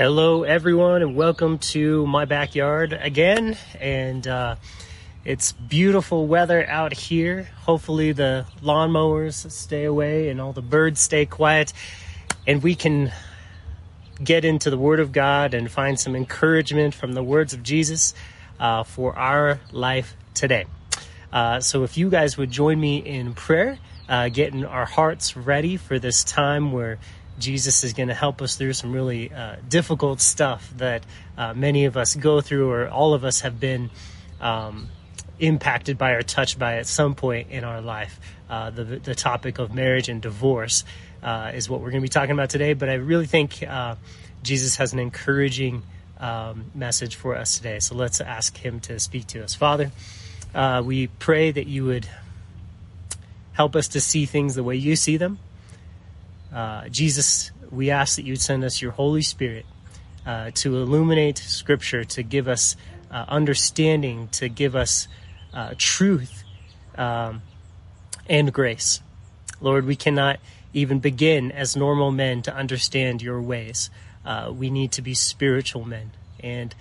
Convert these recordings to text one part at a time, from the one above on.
Hello, everyone, and welcome to my backyard again. And uh, it's beautiful weather out here. Hopefully, the lawnmowers stay away and all the birds stay quiet, and we can get into the Word of God and find some encouragement from the words of Jesus uh, for our life today. Uh, so, if you guys would join me in prayer, uh, getting our hearts ready for this time where Jesus is going to help us through some really uh, difficult stuff that uh, many of us go through, or all of us have been um, impacted by or touched by at some point in our life. Uh, the, the topic of marriage and divorce uh, is what we're going to be talking about today, but I really think uh, Jesus has an encouraging um, message for us today. So let's ask Him to speak to us. Father, uh, we pray that you would help us to see things the way you see them. Uh, Jesus, we ask that you'd send us your Holy Spirit uh, to illuminate Scripture, to give us uh, understanding, to give us uh, truth um, and grace. Lord, we cannot even begin as normal men to understand your ways. Uh, we need to be spiritual men. And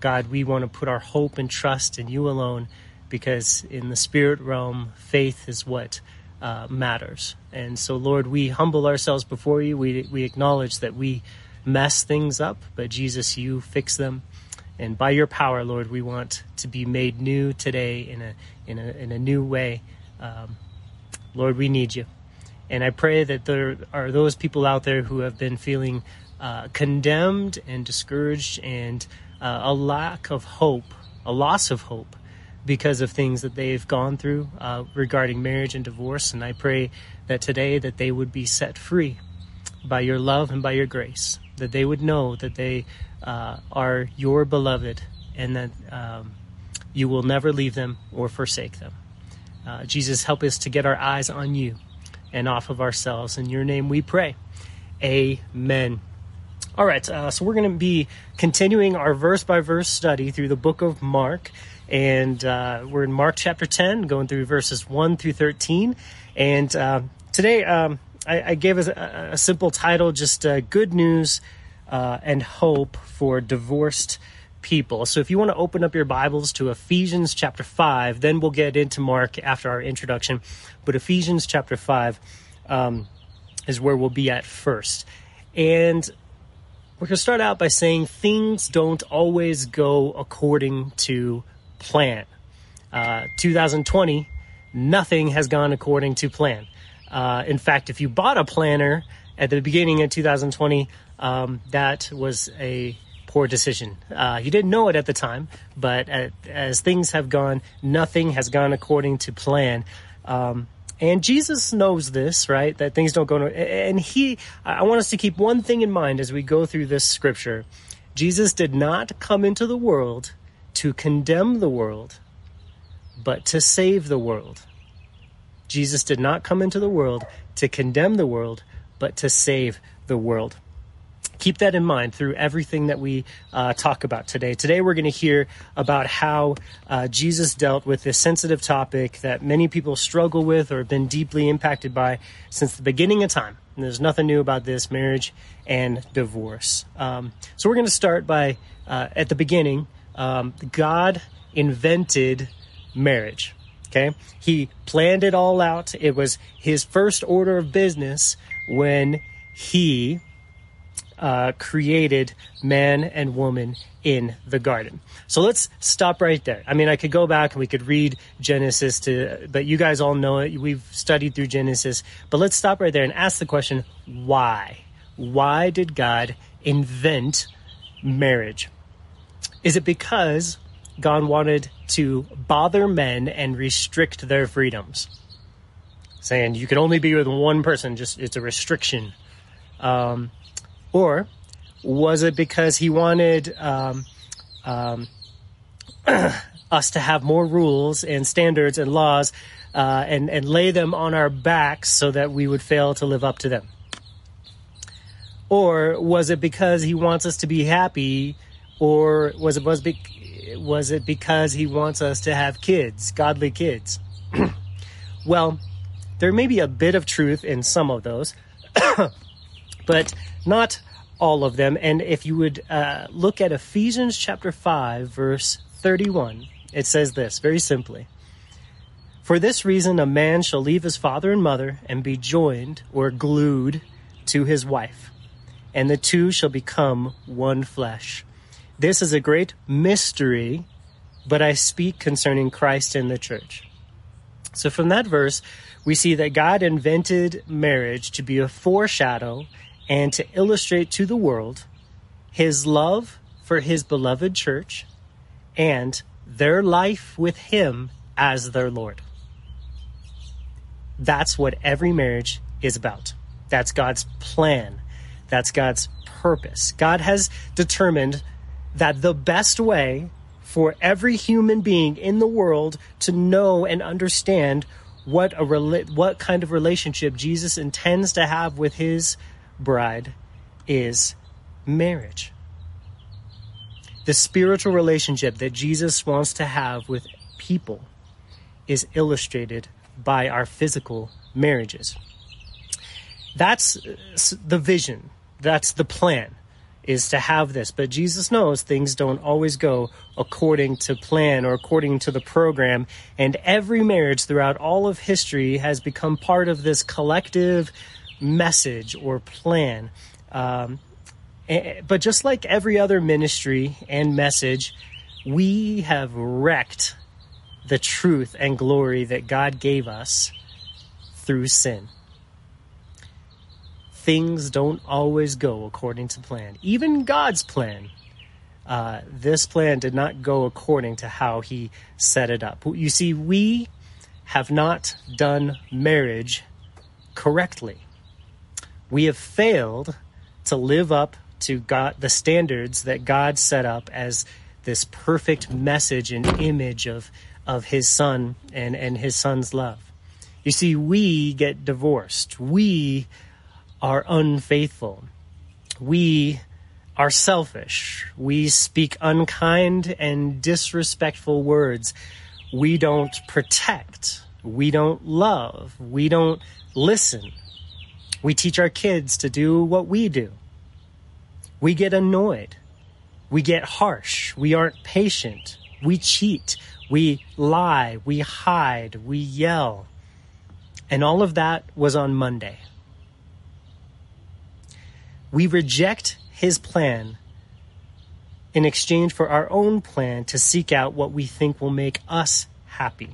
God, we want to put our hope and trust in you alone because in the spirit realm, faith is what uh, matters. And so, Lord, we humble ourselves before you. We, we acknowledge that we mess things up, but Jesus, you fix them. And by your power, Lord, we want to be made new today in a, in a, in a new way. Um, Lord, we need you. And I pray that there are those people out there who have been feeling uh, condemned and discouraged and uh, a lack of hope, a loss of hope because of things that they've gone through uh, regarding marriage and divorce. And I pray that today that they would be set free by your love and by your grace, that they would know that they uh, are your beloved and that um, you will never leave them or forsake them. Uh, Jesus, help us to get our eyes on you and off of ourselves. In your name we pray. Amen. All right, uh, so we're going to be continuing our verse by verse study through the book of Mark. And uh, we're in Mark chapter 10, going through verses 1 through 13. And uh, today um, I, I, gave a, a, simple title just uh, Good News uh, and Hope for Divorced People. So if you want to open up your Bibles to Ephesians chapter 5, then we'll get into Mark after our introduction. But Ephesians chapter 5 um, is where we'll be at first. And we're going to start out by saying things don't always go according to plan. Uh, 2020, nothing has gone according to plan. Uh, in fact, if you bought a planner at the beginning of 2020, um, that was a poor decision. Uh, you didn't know it at the time, but at, as things have gone, nothing has gone according to plan. Um, and Jesus knows this, right? That things don't go. And he, I want us to keep one thing in mind as we go through this scripture. Jesus did not come into the world to condemn the world, but to save the world. Jesus did not come into the world to condemn the world, but to save the world. Keep that in mind through everything that we uh, talk about today. Today, we're going to hear about how uh, Jesus dealt with this sensitive topic that many people struggle with or have been deeply impacted by since the beginning of time. And there's nothing new about this marriage and divorce. Um, so, we're going to start by, uh, at the beginning, um, God invented marriage. Okay. He planned it all out. It was his first order of business when he uh, created man and woman in the garden. So let's stop right there. I mean, I could go back and we could read Genesis to, but you guys all know it. We've studied through Genesis, but let's stop right there and ask the question, why? Why did God invent marriage? Is it because God wanted to bother men and restrict their freedoms? Saying you can only be with one person, just it's a restriction. Um, or was it because he wanted um, um, us to have more rules and standards and laws uh, and, and lay them on our backs so that we would fail to live up to them? Or was it because he wants us to be happy or was it was be, was it because he wants us to have kids, godly kids? well, there may be a bit of truth in some of those, but not all of them. And if you would uh, look at Ephesians chapter 5, verse 31, it says this very simply For this reason, a man shall leave his father and mother and be joined or glued to his wife, and the two shall become one flesh. This is a great mystery, but I speak concerning Christ and the church. So from that verse, we see that God invented marriage to be a foreshadow and to illustrate to the world his love for his beloved church and their life with him as their Lord. That's what every marriage is about. That's God's plan. That's God's purpose. God has determined that the best way for every human being in the world to know and understand what a what kind of relationship Jesus intends to have with his bride is marriage. The spiritual relationship that Jesus wants to have with people is illustrated by our physical marriages. That's uh, the vision. That's the plan is to have this. But Jesus knows things don't always go according to plan or according to the program. And every marriage throughout all of history has become part of this collective message or plan. Um, but just like every other ministry and message, we have wrecked the truth and glory that God gave us through sin. Things don't always go according to plan. Even God's plan. Uh, this plan did not go according to how He set it up. You see, we have not done marriage correctly we have failed to live up to God, the standards that God set up as this perfect message and image of, of his son and, and his son's love. You see, we get divorced. We are unfaithful. We are selfish. We speak unkind and disrespectful words. We don't protect. We don't love. We don't listen. We teach our kids to do what we do. We get annoyed. We get harsh. We aren't patient. We cheat. We lie. We hide. We yell. And all of that was on Monday. We reject his plan in exchange for our own plan to seek out what we think will make us happy.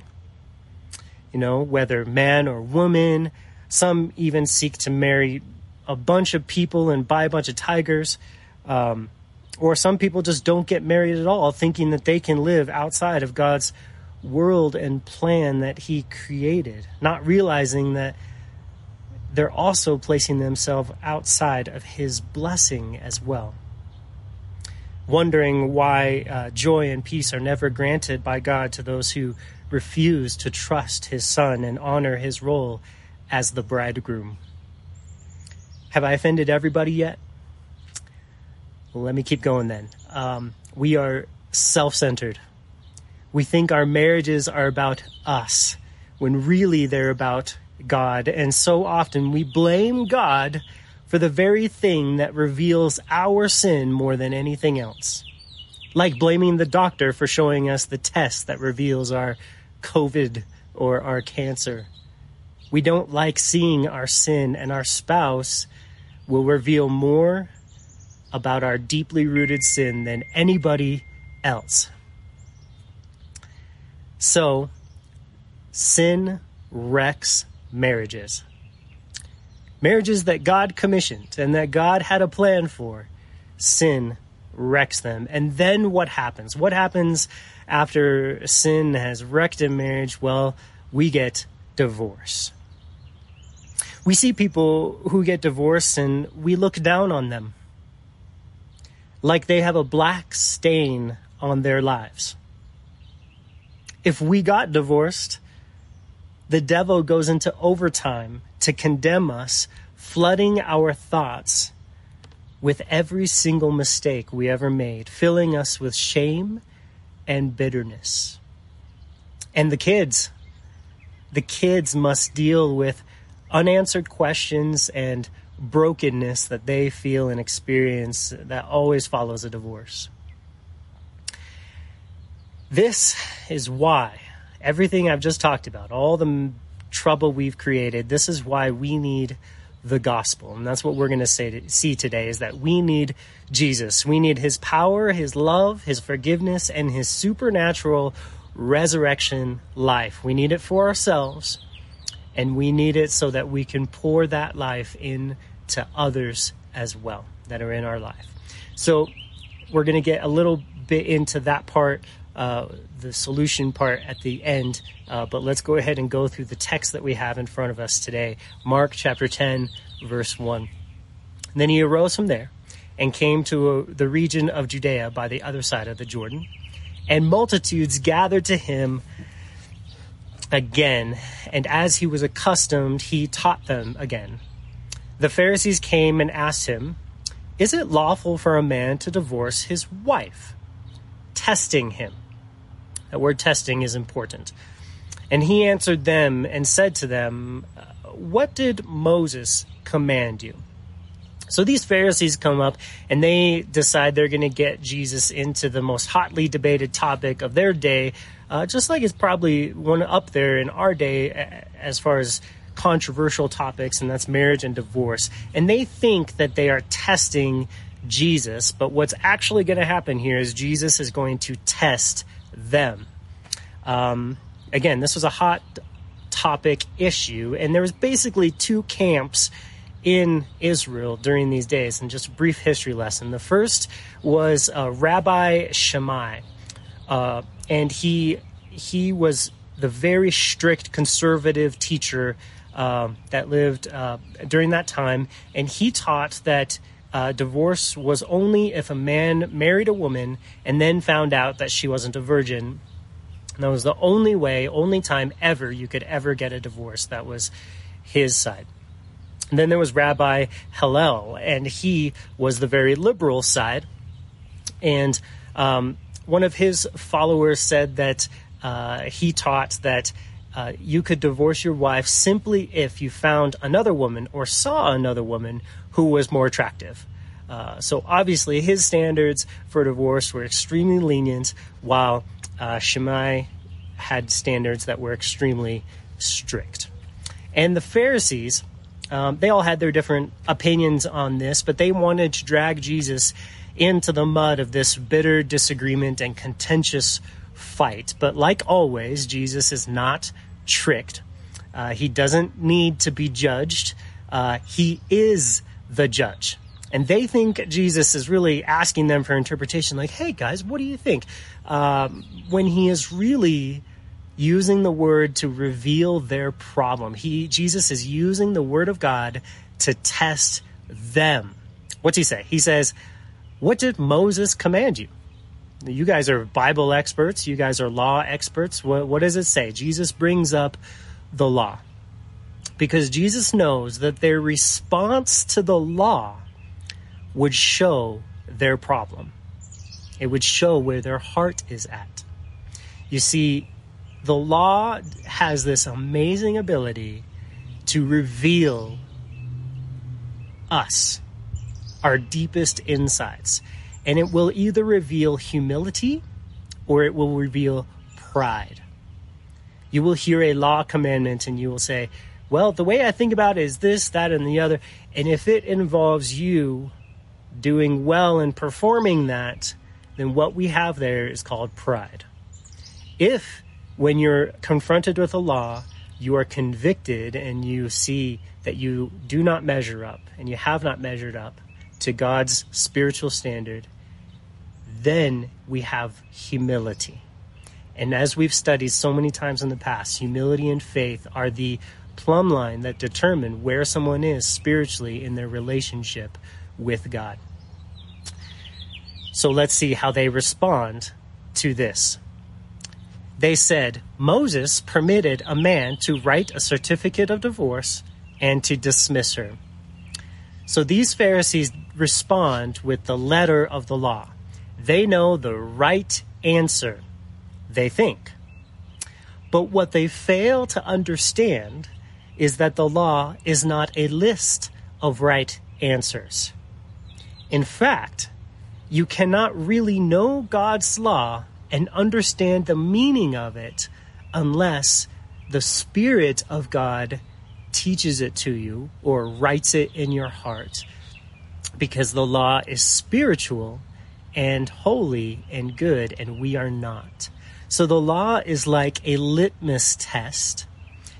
You know, whether man or woman, some even seek to marry a bunch of people and buy a bunch of tigers. Um, or some people just don't get married at all, thinking that they can live outside of God's world and plan that He created, not realizing that they're also placing themselves outside of His blessing as well. Wondering why uh, joy and peace are never granted by God to those who refuse to trust His Son and honor His role as the bridegroom. Have I offended everybody yet? Let me keep going then. Um, we are self centered. We think our marriages are about us when really they're about God. And so often we blame God for the very thing that reveals our sin more than anything else. Like blaming the doctor for showing us the test that reveals our COVID or our cancer. We don't like seeing our sin, and our spouse will reveal more about our deeply rooted sin than anybody else. So, sin wrecks marriages. Marriages that God commissioned and that God had a plan for, sin wrecks them. And then what happens? What happens after sin has wrecked a marriage? Well, we get divorce we see people who get divorced and we look down on them like they have a black stain on their lives. If we got divorced, the devil goes into overtime to condemn us, flooding our thoughts with every single mistake we ever made, filling us with shame and bitterness. And the kids, the kids must deal with unanswered questions and brokenness that they feel and experience that always follows a divorce. This is why everything I've just talked about, all the trouble we've created, this is why we need the gospel. And that's what we're going to say see today is that we need Jesus. We need his power, his love, his forgiveness, and his supernatural resurrection life. We need it for ourselves, and we need it so that we can pour that life into others as well that are in our life. So we're going to get a little bit into that part uh, the solution part at the end. Uh, but let's go ahead and go through the text that we have in front of us today Mark chapter 10, verse 1. And then he arose from there and came to uh, the region of Judea by the other side of the Jordan. And multitudes gathered to him again. And as he was accustomed, he taught them again. The Pharisees came and asked him, Is it lawful for a man to divorce his wife? Testing him. That word testing is important. And he answered them and said to them, What did Moses command you? So these Pharisees come up and they decide they're going to get Jesus into the most hotly debated topic of their day, uh, just like it's probably one up there in our day as far as controversial topics, and that's marriage and divorce. And they think that they are testing Jesus, but what's actually going to happen here is Jesus is going to test them. Um, again, this was a hot topic issue, and there was basically two camps in Israel during these days. And just a brief history lesson. The first was uh, Rabbi Shammai, uh, and he he was the very strict conservative teacher uh, that lived uh, during that time, and he taught that. Uh, divorce was only if a man married a woman and then found out that she wasn't a virgin and that was the only way, only time ever you could ever get a divorce. That was his side. And then there was Rabbi Hillel, and he was the very liberal side. And um, one of his followers said that uh, he taught that uh, you could divorce your wife simply if you found another woman or saw another woman who was more attractive. Uh, so obviously, his standards for divorce were extremely lenient, while uh, Shammai had standards that were extremely strict. And the Pharisees, um, they all had their different opinions on this, but they wanted to drag Jesus into the mud of this bitter disagreement and contentious fight. But like always, Jesus is not tricked. Uh, he doesn't need to be judged. Uh, he is the judge. And they think Jesus is really asking them for interpretation, like, hey guys, what do you think? Um, when he is really using the word to reveal their problem. He, Jesus is using the word of God to test them. What's he say? He says, what did Moses command you? You guys are Bible experts. You guys are law experts. What, what does it say? Jesus brings up the law because Jesus knows that their response to the law would show their problem. It would show where their heart is at. You see, the law has this amazing ability to reveal us, our deepest insights. And it will either reveal humility or it will reveal pride. You will hear a law commandment and you will say, well, the way I think about it is this, that, and the other. And if it involves you doing well and performing that, then what we have there is called pride. If, when you're confronted with a law, you are convicted and you see that you do not measure up and you have not measured up to God's spiritual standard, then we have humility. And as we've studied so many times in the past, humility and faith are the plumb line that determine where someone is spiritually in their relationship with God. So let's see how they respond to this. They said, Moses permitted a man to write a certificate of divorce and to dismiss her. So these Pharisees respond with the letter of the law. They know the right answer, they think. But what they fail to understand is that the law is not a list of right answers. In fact, you cannot really know God's law and understand the meaning of it unless the Spirit of God teaches it to you or writes it in your heart. Because the law is spiritual and holy and good, and we are not. So the law is like a litmus test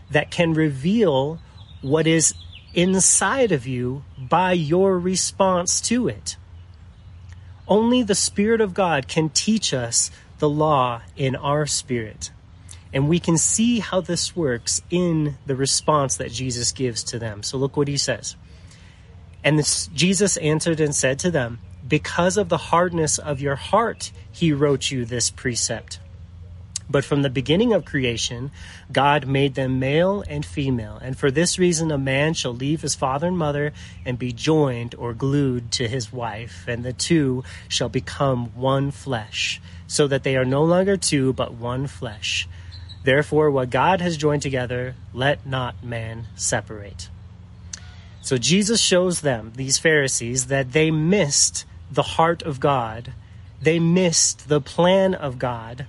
that can reveal what is inside of you by your response to it. Only the Spirit of God can teach us the law in our spirit. And we can see how this works in the response that Jesus gives to them. So look what he says. And this, Jesus answered and said to them, Because of the hardness of your heart, he wrote you this precept. But from the beginning of creation, God made them male and female. And for this reason, a man shall leave his father and mother and be joined or glued to his wife, and the two shall become one flesh, so that they are no longer two, but one flesh. Therefore, what God has joined together, let not man separate. So Jesus shows them, these Pharisees, that they missed the heart of God. They missed the plan of God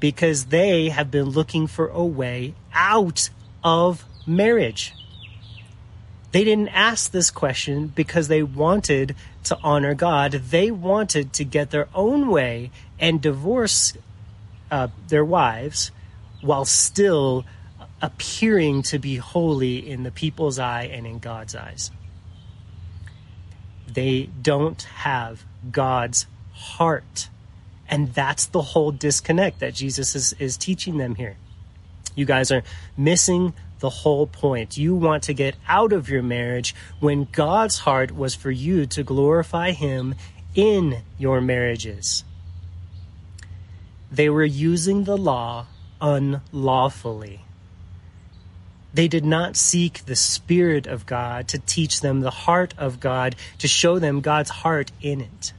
because they have been looking for a way out of marriage. They didn't ask this question because they wanted to honor God. They wanted to get their own way and divorce uh, their wives while still appearing to be holy in the people's eye and in God's eyes. They don't have God's heart. And that's the whole disconnect that Jesus is, is teaching them here. You guys are missing the whole point. You want to get out of your marriage when God's heart was for you to glorify Him in your marriages. They were using the law unlawfully. They did not seek the Spirit of God to teach them the heart of God, to show them God's heart in it.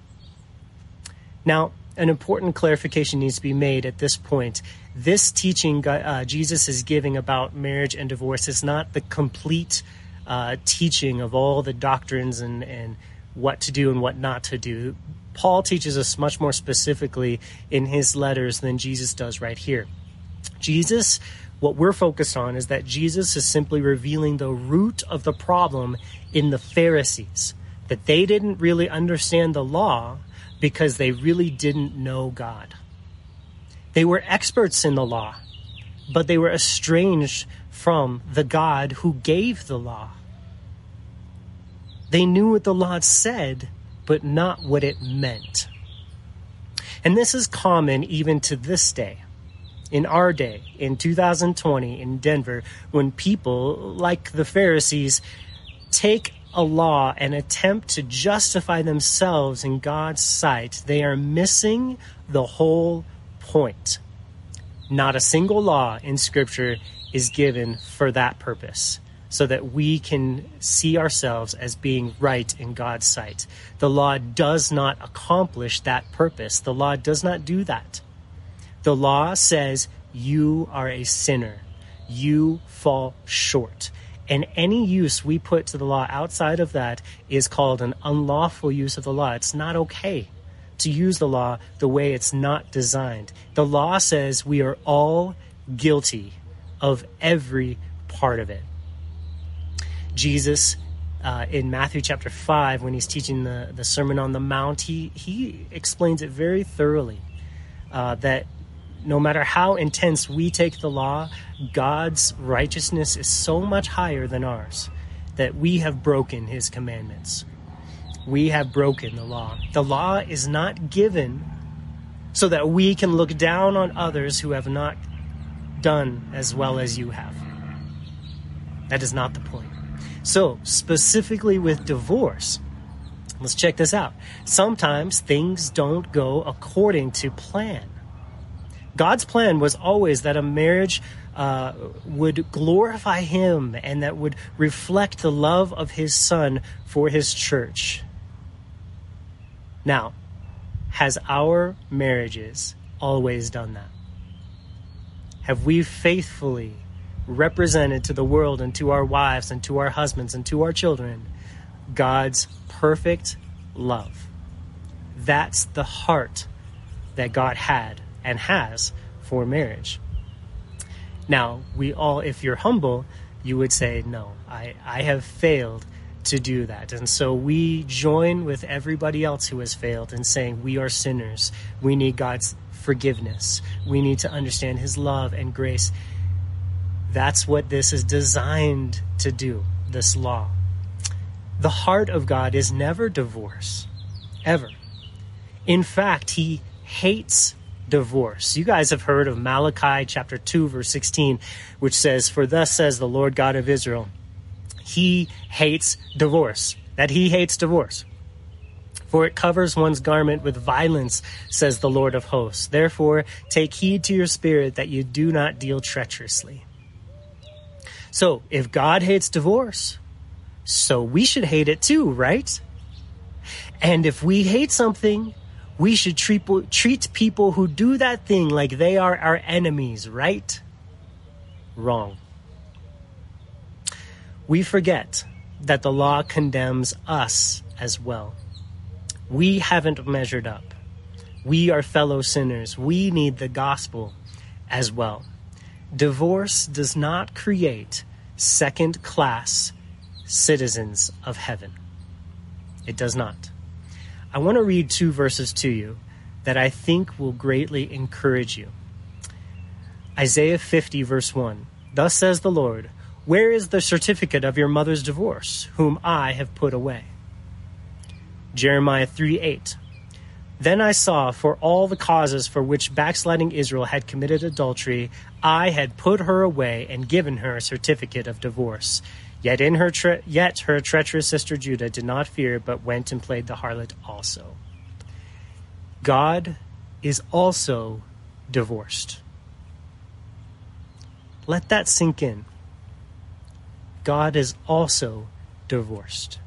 Now, an important clarification needs to be made at this point. This teaching uh, Jesus is giving about marriage and divorce is not the complete uh, teaching of all the doctrines and, and what to do and what not to do. Paul teaches us much more specifically in his letters than Jesus does right here. Jesus, what we're focused on is that Jesus is simply revealing the root of the problem in the Pharisees, that they didn't really understand the law because they really didn't know God. They were experts in the law, but they were estranged from the God who gave the law. They knew what the law said, but not what it meant. And this is common even to this day in our day, in 2020 in Denver, when people, like the Pharisees, take a law and attempt to justify themselves in God's sight, they are missing the whole point. Not a single law in Scripture is given for that purpose, so that we can see ourselves as being right in God's sight. The law does not accomplish that purpose, the law does not do that. The law says you are a sinner. You fall short. And any use we put to the law outside of that is called an unlawful use of the law. It's not okay to use the law the way it's not designed. The law says we are all guilty of every part of it. Jesus, uh, in Matthew chapter 5, when he's teaching the, the Sermon on the Mount, he, he explains it very thoroughly uh, that no matter how intense we take the law, God's righteousness is so much higher than ours that we have broken his commandments. We have broken the law. The law is not given so that we can look down on others who have not done as well as you have. That is not the point. So, specifically with divorce, let's check this out. Sometimes things don't go according to plan. God's plan was always that a marriage uh, would glorify Him and that would reflect the love of His Son for His church. Now, has our marriages always done that? Have we faithfully represented to the world and to our wives and to our husbands and to our children God's perfect love. That's the heart that God had and has for marriage. Now, we all, if you're humble, you would say, No, I, I have failed to do that. And so we join with everybody else who has failed in saying we are sinners. We need God's forgiveness. We need to understand his love and grace. That's what this is designed to do, this law. The heart of God is never divorce, ever. In fact, he hates divorce. You guys have heard of Malachi chapter 2 verse 16 which says for thus says the Lord God of Israel he hates divorce that he hates divorce. For it covers one's garment with violence says the Lord of hosts. Therefore take heed to your spirit that you do not deal treacherously. So if God hates divorce so we should hate it too right? And if we hate something we should treat, treat people who do that thing like they are our enemies, right? Wrong. We forget that the law condemns us as well. We haven't measured up. We are fellow sinners. We need the gospel as well. Divorce does not create second class citizens of heaven. It does not. I want to read two verses to you that I think will greatly encourage you. Isaiah 50, verse 1. Thus says the Lord, Where is the certificate of your mother's divorce, whom I have put away? Jeremiah 3, 8. Then I saw for all the causes for which backsliding Israel had committed adultery, I had put her away and given her a certificate of divorce. Yet in her tre- yet her treacherous sister Judah did not fear, but went and played the harlot also. God is also divorced. Let that sink in. God is also divorced.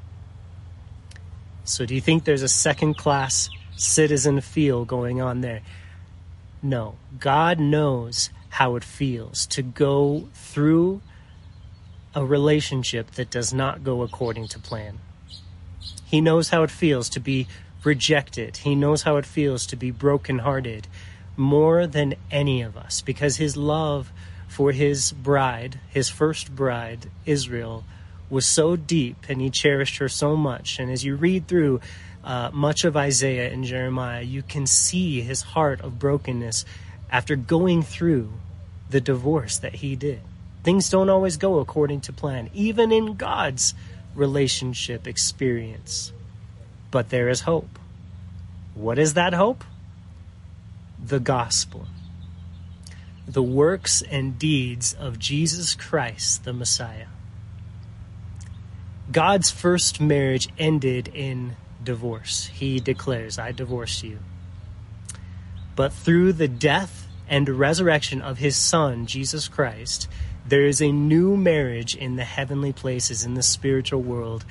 So, do you think there's a second class citizen feel going on there? No. God knows how it feels to go through a relationship that does not go according to plan. He knows how it feels to be rejected. He knows how it feels to be brokenhearted more than any of us because his love for his bride, his first bride, Israel, was so deep and he cherished her so much. And as you read through uh, much of Isaiah and Jeremiah, you can see his heart of brokenness after going through the divorce that he did. Things don't always go according to plan, even in God's relationship experience. But there is hope. What is that hope? The gospel. The works and deeds of Jesus Christ, the Messiah. God's first marriage ended in divorce. He declares, I divorce you. But through the death and resurrection of his Son, Jesus Christ, there is a new marriage in the heavenly places, in the spiritual world,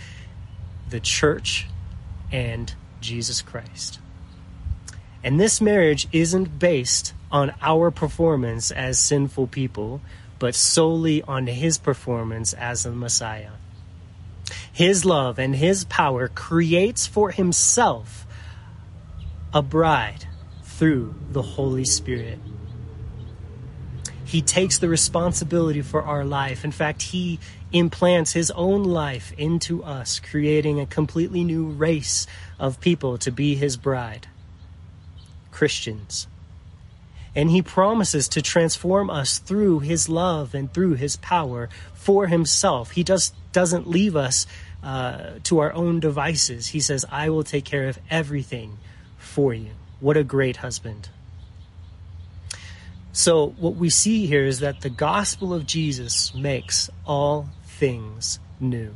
the church and Jesus Christ. And this marriage isn't based on our performance as sinful people, but solely on his performance as the Messiah. His love and his power creates for himself a bride through the Holy Spirit. He takes the responsibility for our life. In fact, He implants His own life into us, creating a completely new race of people to be His bride Christians. And He promises to transform us through His love and through His power for Himself. He just doesn't leave us uh, to our own devices. He says, I will take care of everything for you. What a great husband. So, what we see here is that the gospel of Jesus makes all things new.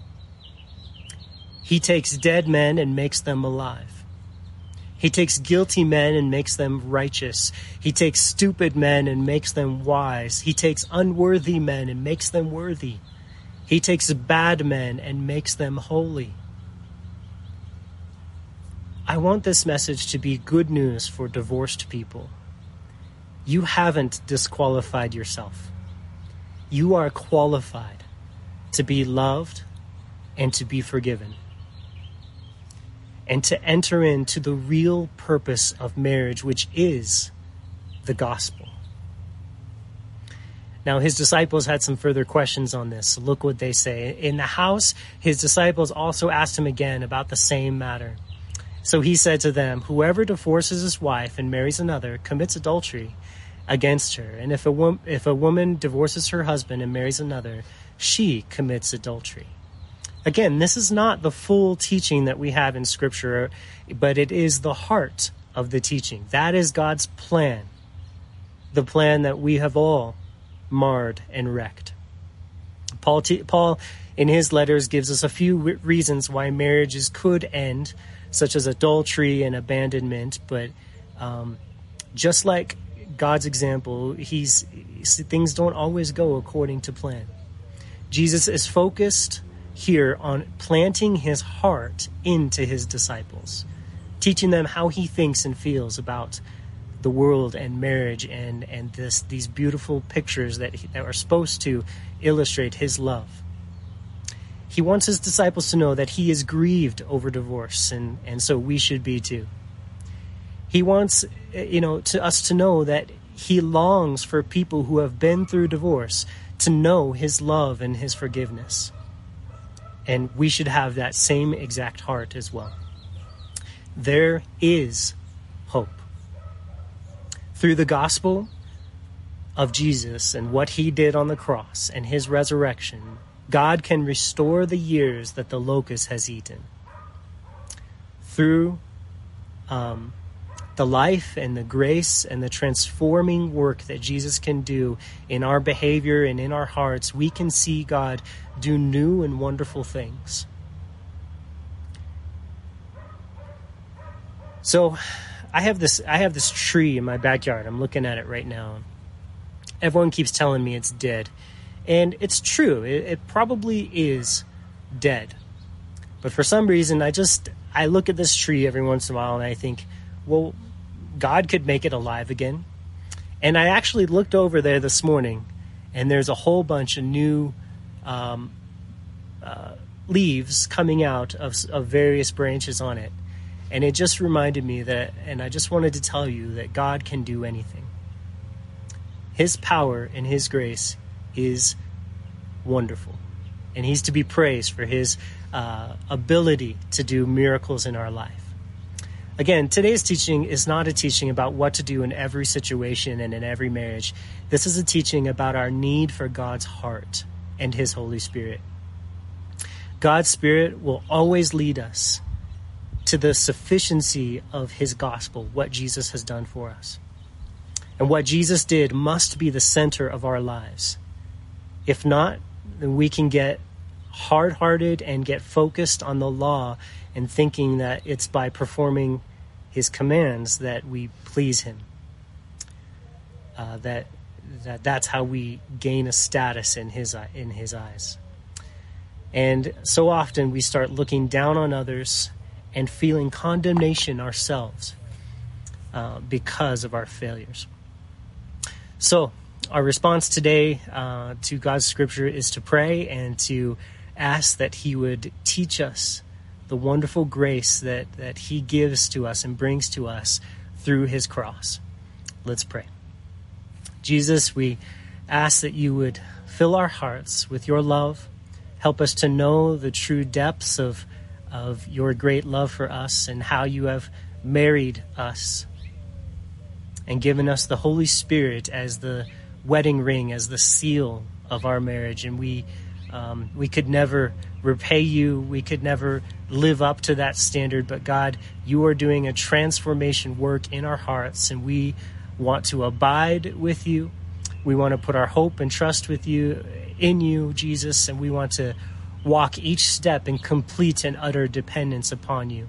He takes dead men and makes them alive. He takes guilty men and makes them righteous. He takes stupid men and makes them wise. He takes unworthy men and makes them worthy. He takes bad men and makes them holy. I want this message to be good news for divorced people you haven't disqualified yourself. You are qualified to be loved and to be forgiven. and to enter into the real purpose of marriage, which is the gospel. Now, his disciples had some further questions on this. Look what they say. In the house, his disciples also asked him again about the same matter. So he said to them, Whoever divorces his wife and marries another commits adultery against her. And if a, wo- if a woman divorces her husband and marries another, she commits adultery. Again, this is not the full teaching that we have in Scripture, but it is the heart of the teaching. That is God's plan, the plan that we have all marred and wrecked. Paul, Paul in his letters, gives us a few reasons why marriages could end, such as adultery and abandonment, but um, just like God's example, he's things don't always go according to plan. Jesus is focused here on planting his heart into his disciples, teaching them how he thinks and feels about the world and marriage and and this these beautiful pictures that that are supposed to illustrate his love. He wants his disciples to know that he is grieved over divorce and and so we should be too. He wants you know to us to know that he longs for people who have been through divorce to know his love and his forgiveness. And we should have that same exact heart as well. There is hope. Through the gospel of Jesus and what he did on the cross and his resurrection, God can restore the years that the locust has eaten. Through um, the life and the grace and the transforming work that Jesus can do in our behavior and in our hearts, we can see God do new and wonderful things. So, I have this I have this tree in my backyard. I'm looking at it right now. Everyone keeps telling me it's dead. And it's true. It, it probably is dead. But for some reason I just I look at this tree every once in a while and I think, well, God could make it alive again. And I actually looked over there this morning, and there's a whole bunch of new um, uh, leaves coming out of, of various branches on it. And it just reminded me that, and I just wanted to tell you that God can do anything. His power and His grace is wonderful. And He's to be praised for His uh, ability to do miracles in our life. Again, today's teaching is not a teaching about what to do in every situation and in every marriage. This is a teaching about our need for God's heart and His Holy Spirit. God's Spirit will always lead us to the sufficiency of His gospel, what Jesus has done for us. And what Jesus did must be the center of our lives. If not, then we can get hard hearted and get focused on the law and thinking that it's by performing his commands that we please him. Uh, that that that's how we gain a status in his in his eyes. And so often we start looking down on others and feeling condemnation ourselves uh, because of our failures. So, our response today uh, to God's scripture is to pray and to ask that He would teach us the wonderful grace that, that He gives to us and brings to us through His cross. Let's pray. Jesus, we ask that you would fill our hearts with your love. Help us to know the true depths of, of your great love for us and how you have married us and given us the Holy Spirit as the wedding ring, as the seal of our marriage. And we, um, we could never repay you. We could never live up to that standard, but God, you are doing a transformation work in our hearts, and we want to abide with you. We want to put our hope and trust with you in you, Jesus, and we want to walk each step in complete and utter dependence upon you.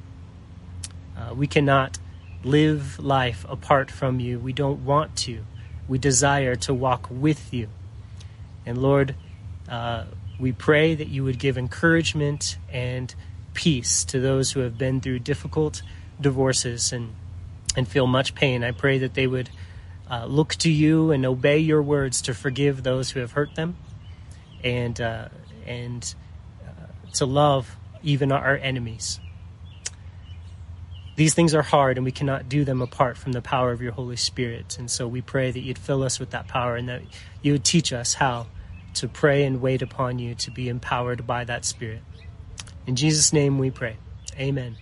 Uh, we cannot live life apart from you. We don't want to. We desire to walk with you. And Lord, uh, we pray that you would give encouragement and peace to those who have been through difficult divorces and, and feel much pain. I pray that they would uh, look to you and obey your words to forgive those who have hurt them and, uh, and uh, to love even our enemies. These things are hard and we cannot do them apart from the power of your Holy Spirit. And so we pray that you'd fill us with that power and that you would teach us how to pray and wait upon you to be empowered by that Spirit. In Jesus' name we pray. Amen.